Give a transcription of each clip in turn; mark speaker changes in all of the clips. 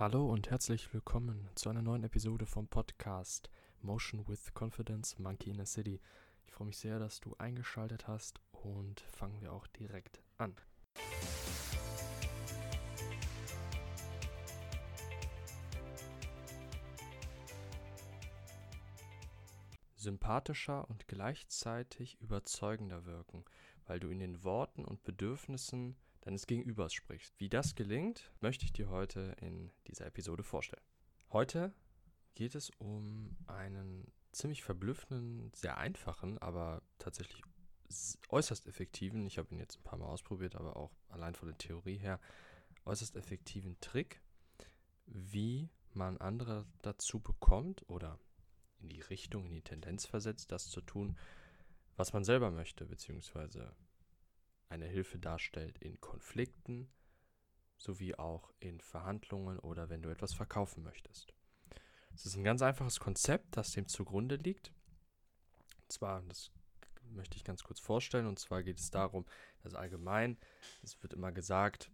Speaker 1: Hallo und herzlich willkommen zu einer neuen Episode vom Podcast Motion with Confidence Monkey in a City. Ich freue mich sehr, dass du eingeschaltet hast und fangen wir auch direkt an. Sympathischer und gleichzeitig überzeugender wirken, weil du in den Worten und Bedürfnissen deines Gegenübers sprichst. Wie das gelingt, möchte ich dir heute in dieser Episode vorstellen. Heute geht es um einen ziemlich verblüffenden, sehr einfachen, aber tatsächlich äußerst effektiven, ich habe ihn jetzt ein paar Mal ausprobiert, aber auch allein von der Theorie her, äußerst effektiven Trick, wie man andere dazu bekommt oder in die Richtung, in die Tendenz versetzt, das zu tun, was man selber möchte, beziehungsweise eine Hilfe darstellt in Konflikten sowie auch in Verhandlungen oder wenn du etwas verkaufen möchtest. Es ist ein ganz einfaches Konzept, das dem zugrunde liegt. Und zwar, das möchte ich ganz kurz vorstellen, und zwar geht es darum, dass allgemein, es wird immer gesagt,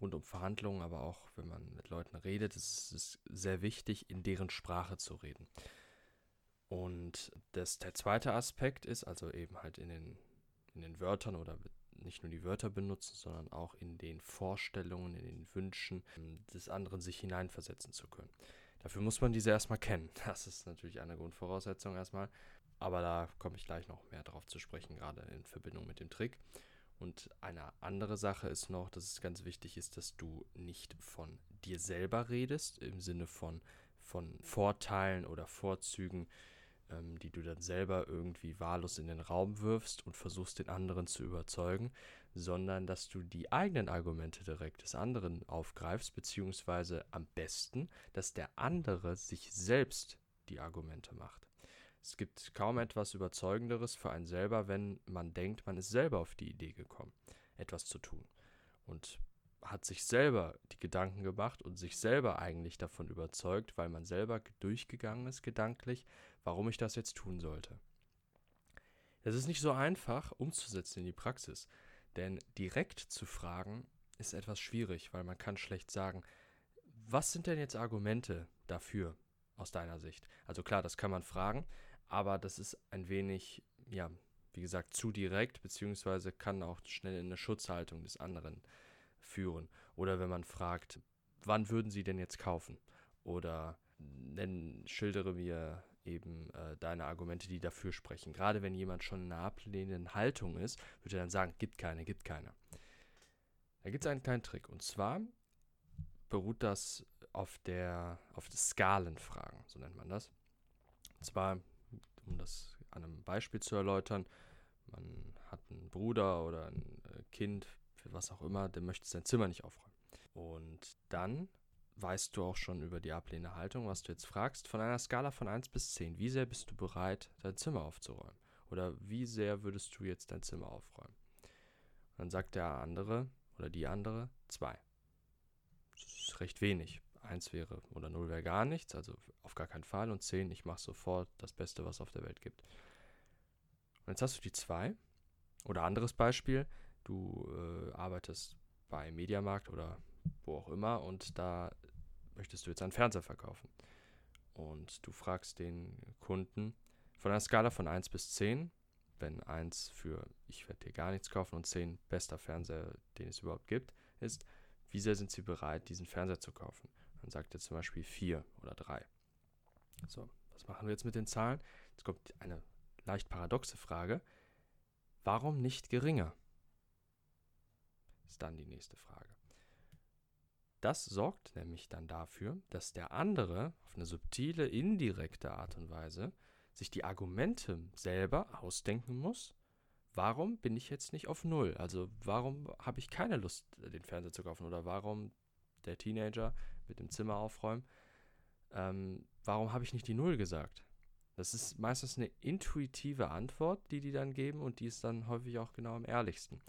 Speaker 1: rund um Verhandlungen, aber auch wenn man mit Leuten redet, ist es sehr wichtig, in deren Sprache zu reden. Und das, der zweite Aspekt ist also eben halt in den, in den Wörtern oder nicht nur die Wörter benutzen, sondern auch in den Vorstellungen, in den Wünschen des anderen sich hineinversetzen zu können. Dafür muss man diese erstmal kennen. Das ist natürlich eine Grundvoraussetzung erstmal. Aber da komme ich gleich noch mehr drauf zu sprechen, gerade in Verbindung mit dem Trick. Und eine andere Sache ist noch, dass es ganz wichtig ist, dass du nicht von dir selber redest, im Sinne von, von Vorteilen oder Vorzügen, ähm, die du dann selber irgendwie wahllos in den Raum wirfst und versuchst, den anderen zu überzeugen, sondern dass du die eigenen Argumente direkt des anderen aufgreifst, beziehungsweise am besten, dass der andere sich selbst die Argumente macht. Es gibt kaum etwas Überzeugenderes für einen selber, wenn man denkt, man ist selber auf die Idee gekommen, etwas zu tun. Und hat sich selber die Gedanken gemacht und sich selber eigentlich davon überzeugt, weil man selber durchgegangen ist gedanklich, warum ich das jetzt tun sollte. Das ist nicht so einfach umzusetzen in die Praxis, denn direkt zu fragen ist etwas schwierig, weil man kann schlecht sagen, was sind denn jetzt Argumente dafür aus deiner Sicht? Also klar, das kann man fragen, aber das ist ein wenig, ja, wie gesagt, zu direkt, beziehungsweise kann auch schnell in eine Schutzhaltung des anderen äh, führen. Oder wenn man fragt, wann würden Sie denn jetzt kaufen? Oder nenn, schildere mir eben äh, deine Argumente, die dafür sprechen. Gerade wenn jemand schon in einer ablehnenden Haltung ist, würde er dann sagen, gibt keine, gibt keine. Da gibt es einen kleinen Trick. Und zwar beruht das auf der, auf Skalenfragen, so nennt man das. Und zwar, um das an einem Beispiel zu erläutern, man hat einen Bruder oder ein äh, Kind, was auch immer, der möchte sein Zimmer nicht aufräumen. Und dann weißt du auch schon über die ablehnende Haltung, was du jetzt fragst, von einer Skala von 1 bis 10. Wie sehr bist du bereit, dein Zimmer aufzuräumen? Oder wie sehr würdest du jetzt dein Zimmer aufräumen? Und dann sagt der andere oder die andere 2. Das ist recht wenig. 1 wäre oder 0 wäre gar nichts, also auf gar keinen Fall. Und 10, ich mache sofort das Beste, was es auf der Welt gibt. Und jetzt hast du die 2. Oder anderes Beispiel, du äh, arbeitest bei Mediamarkt oder wo auch immer und da möchtest du jetzt einen Fernseher verkaufen. Und du fragst den Kunden von einer Skala von 1 bis 10, wenn 1 für ich werde dir gar nichts kaufen und 10 bester Fernseher, den es überhaupt gibt, ist, wie sehr sind sie bereit, diesen Fernseher zu kaufen? Dann sagt er zum Beispiel 4 oder 3. So, was machen wir jetzt mit den Zahlen? Jetzt kommt eine leicht paradoxe Frage. Warum nicht geringer? Ist dann die nächste Frage. Das sorgt nämlich dann dafür, dass der andere auf eine subtile, indirekte Art und Weise sich die Argumente selber ausdenken muss. Warum bin ich jetzt nicht auf Null? Also warum habe ich keine Lust, den Fernseher zu kaufen? Oder warum der Teenager mit dem Zimmer aufräumen? Ähm, warum habe ich nicht die Null gesagt? Das ist meistens eine intuitive Antwort, die die dann geben und die ist dann häufig auch genau am ehrlichsten.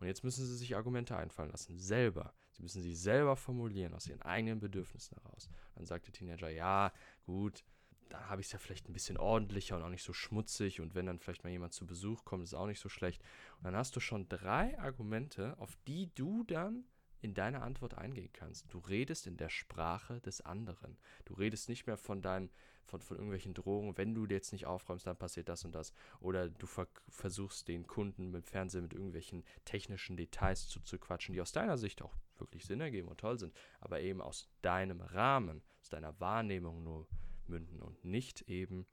Speaker 1: Und jetzt müssen sie sich Argumente einfallen lassen, selber. Sie müssen sie selber formulieren, aus ihren eigenen Bedürfnissen heraus. Dann sagt der Teenager, ja, gut, da habe ich es ja vielleicht ein bisschen ordentlicher und auch nicht so schmutzig. Und wenn dann vielleicht mal jemand zu Besuch kommt, ist auch nicht so schlecht. Und dann hast du schon drei Argumente, auf die du dann in deine Antwort eingehen kannst. Du redest in der Sprache des anderen. Du redest nicht mehr von deinen, von, von irgendwelchen Drohungen, wenn du jetzt nicht aufräumst, dann passiert das und das. Oder du ver versuchst den Kunden mit Fernsehen mit irgendwelchen technischen Details zuzuquatschen, die aus deiner Sicht auch wirklich Sinn ergeben und toll sind, aber eben aus deinem Rahmen, aus deiner Wahrnehmung nur münden und nicht eben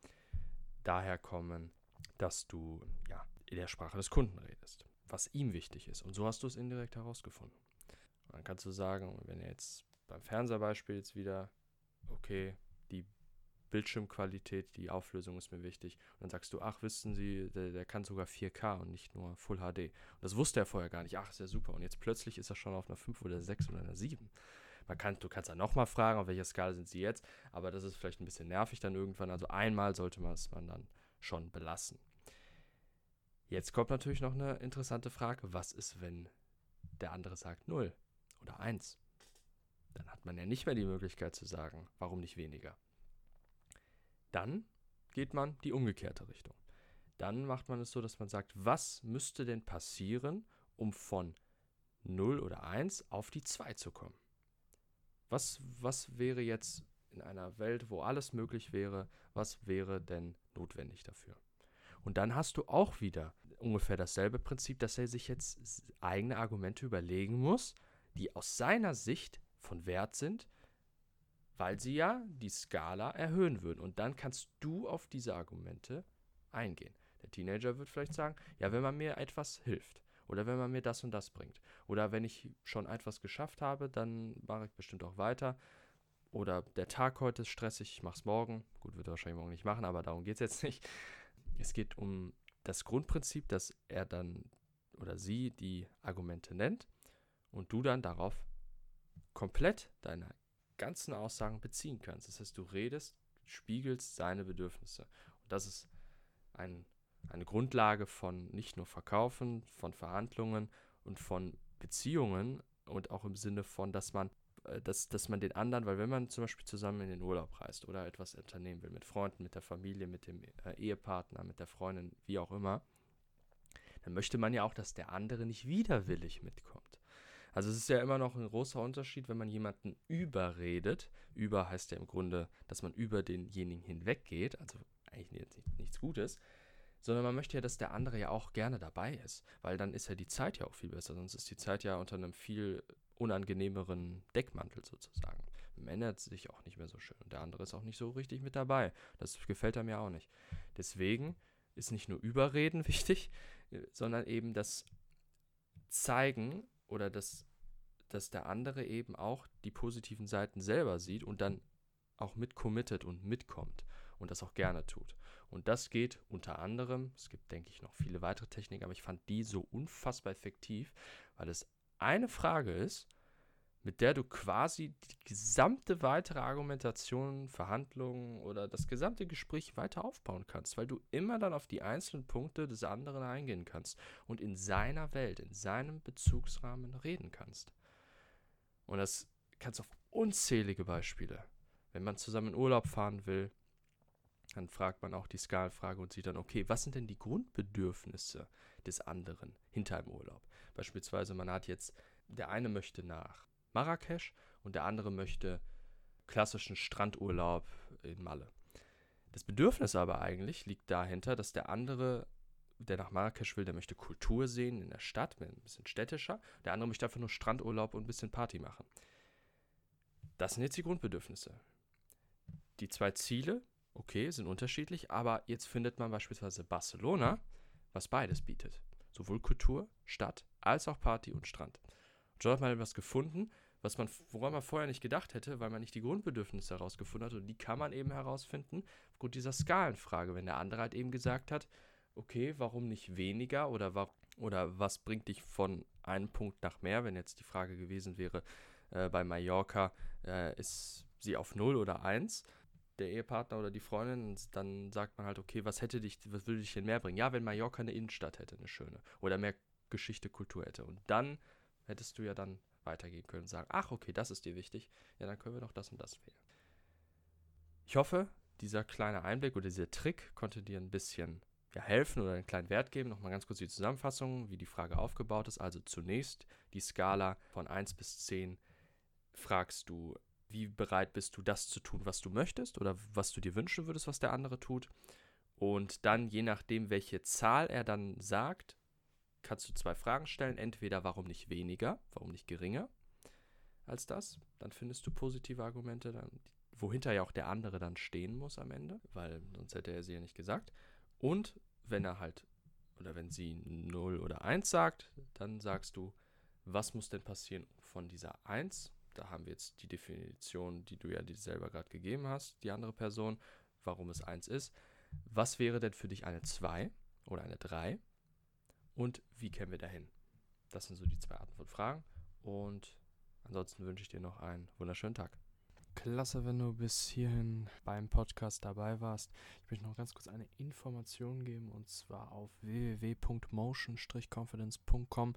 Speaker 1: daher kommen, dass du ja in der Sprache des Kunden redest, was ihm wichtig ist. Und so hast du es indirekt herausgefunden. Dann kannst du sagen, wenn jetzt beim Fernsehbeispiel jetzt wieder, okay, die Bildschirmqualität, die Auflösung ist mir wichtig. Und dann sagst du, ach, wissen Sie, der, der, kann sogar 4K und nicht nur Full HD. Und das wusste er vorher gar nicht. Ach, ist ja super. Und jetzt plötzlich ist er schon auf einer 5 oder 6 oder einer 7. Man kann, du kannst dann nochmal fragen, auf welcher Skala sind sie jetzt, aber das ist vielleicht ein bisschen nervig dann irgendwann. Also einmal sollte man es man dann schon belassen. Jetzt kommt natürlich noch eine interessante Frage. Was ist, wenn der andere sagt 0? oder 1. Dann hat man ja nicht mehr die Möglichkeit zu sagen, warum nicht weniger. Dann geht man die umgekehrte Richtung. Dann macht man es so, dass man sagt, was müsste denn passieren, um von 0 oder 1 auf die 2 zu kommen? Was, was wäre jetzt in einer Welt, wo alles möglich wäre, was wäre denn notwendig dafür? Und dann hast du auch wieder ungefähr dasselbe Prinzip, dass er sich jetzt eigene Argumente überlegen muss, die aus seiner Sicht von Wert sind, weil sie ja die Skala erhöhen würden. Und dann kannst du auf diese Argumente eingehen. Der Teenager wird vielleicht sagen, ja, wenn man mir etwas hilft oder wenn man mir das und das bringt oder wenn ich schon etwas geschafft habe, dann mache ich bestimmt auch weiter. Oder der Tag heute ist stressig, ich mache es morgen. Gut, wird er wahrscheinlich morgen nicht machen, aber darum geht es jetzt nicht. Es geht um das Grundprinzip, dass er dann oder sie die Argumente nennt und du dann darauf komplett deine ganzen Aussagen beziehen kannst. Das heißt, du redest, spiegelst seine Bedürfnisse. Und das ist ein, eine Grundlage von nicht nur Verkaufen, von Verhandlungen und von Beziehungen und auch im Sinne von, dass man, äh, dass, dass man den anderen, weil wenn man zum Beispiel zusammen in den Urlaub reist oder etwas unternehmen will, mit Freunden, mit der Familie, mit dem äh, Ehepartner, mit der Freundin, wie auch immer, dann möchte man ja auch, dass der andere nicht widerwillig mitkommt. Also es ist ja immer noch ein großer Unterschied, wenn man jemanden überredet. Über heißt ja im Grunde, dass man über denjenigen hinweggeht, also eigentlich nicht, nichts Gutes, sondern man möchte ja, dass der andere ja auch gerne dabei ist, weil dann ist ja die Zeit ja auch viel besser, sonst ist die Zeit ja unter einem viel unangenehmeren Deckmantel sozusagen. Man ändert sich auch nicht mehr so schön und der andere ist auch nicht so richtig mit dabei. Das gefällt er mir auch nicht. Deswegen ist nicht nur Überreden wichtig, sondern eben das Zeigen oder das dass der andere eben auch die positiven Seiten selber sieht und dann auch mit committed und mitkommt und das auch gerne tut. Und das geht unter anderem, es gibt, denke ich, noch viele weitere Techniken, aber ich fand die so unfassbar effektiv, weil es eine Frage ist, mit der du quasi die gesamte weitere Argumentation, Verhandlungen oder das gesamte Gespräch weiter aufbauen kannst, weil du immer dann auf die einzelnen Punkte des anderen eingehen kannst und in seiner Welt, in seinem Bezugsrahmen reden kannst. Und das kannst du auf unzählige Beispiele. Wenn man zusammen in Urlaub fahren will, dann fragt man auch die Skalenfrage und sieht dann, okay, was sind denn die Grundbedürfnisse des anderen hinter einem Urlaub? Beispielsweise, man hat jetzt, der eine möchte nach Marrakesch und der andere möchte klassischen Strandurlaub in Malle. Das Bedürfnis aber eigentlich liegt dahinter, dass der andere, der nach Marrakesch will, der möchte Kultur sehen in der Stadt, ein bisschen städtischer. Der andere möchte einfach nur Strandurlaub und ein bisschen Party machen. Das sind jetzt die Grundbedürfnisse. Die zwei Ziele, okay, sind unterschiedlich, aber jetzt findet man beispielsweise Barcelona, was beides bietet. Sowohl Kultur, Stadt, als auch Party und Strand. Und schon hat man etwas gefunden, was man, woran man vorher nicht gedacht hätte, weil man nicht die Grundbedürfnisse herausgefunden hat. Und die kann man eben herausfinden aufgrund dieser Skalenfrage, wenn der andere halt eben gesagt hat, okay, warum nicht weniger oder, wa oder was bringt dich von einem Punkt nach mehr, wenn jetzt die Frage gewesen wäre, äh, bei Mallorca äh, ist sie auf 0 oder 1, der Ehepartner oder die Freundin, dann sagt man halt, okay, was hätte dich, was würde dich denn mehr bringen? Ja, wenn Mallorca eine Innenstadt hätte, eine schöne, oder mehr Geschichte, Kultur hätte. Und dann hättest du ja dann weitergehen können und sagen, ach okay, das ist dir wichtig, ja, dann können wir doch das und das wählen. Ich hoffe, dieser kleine Einblick oder dieser Trick konnte dir ein bisschen ja, helfen oder einen kleinen Wert geben. Nochmal ganz kurz die Zusammenfassung, wie die Frage aufgebaut ist. Also zunächst die Skala von 1 bis 10 fragst du, wie bereit bist du, das zu tun, was du möchtest oder was du dir wünschen würdest, was der andere tut. Und dann, je nachdem, welche Zahl er dann sagt, kannst du zwei Fragen stellen. Entweder, warum nicht weniger, warum nicht geringer als das? Dann findest du positive Argumente, dann, wohinter ja auch der andere dann stehen muss am Ende, weil sonst hätte er sie ja nicht gesagt. Und wenn er halt, oder wenn sie 0 oder 1 sagt, dann sagst du, was muss denn passieren von dieser 1 da haben wir jetzt die Definition, die du ja dir selber gerade gegeben hast, die andere Person, warum es 1 ist. Was wäre denn für dich eine 2 oder eine 3? Und wie kämen wir dahin? Das sind so die zwei Arten von Fragen. Und ansonsten wünsche ich dir noch einen wunderschönen Tag.
Speaker 2: Klasse, wenn du bis hierhin beim Podcast dabei warst. Ich möchte noch ganz kurz eine Information geben und zwar auf www.motion-confidence.com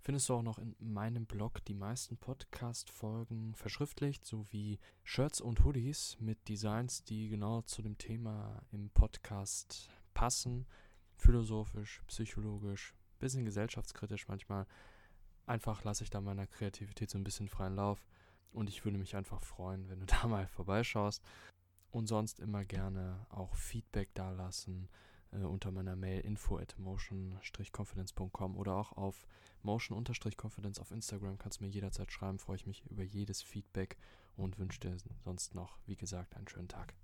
Speaker 2: findest du auch noch in meinem Blog die meisten Podcast-Folgen verschriftlicht, sowie Shirts und Hoodies mit Designs, die genau zu dem Thema im Podcast passen. Philosophisch, psychologisch, bisschen gesellschaftskritisch manchmal. Einfach lasse ich da meiner Kreativität so ein bisschen freien Lauf. Und ich würde mich einfach freuen, wenn du da mal vorbeischaust. Und sonst immer gerne auch Feedback dalassen äh, unter meiner Mail info at motion-confidence.com oder auch auf motion-confidence auf Instagram kannst du mir jederzeit schreiben. Freue ich mich über jedes Feedback und wünsche dir sonst noch, wie gesagt, einen schönen Tag.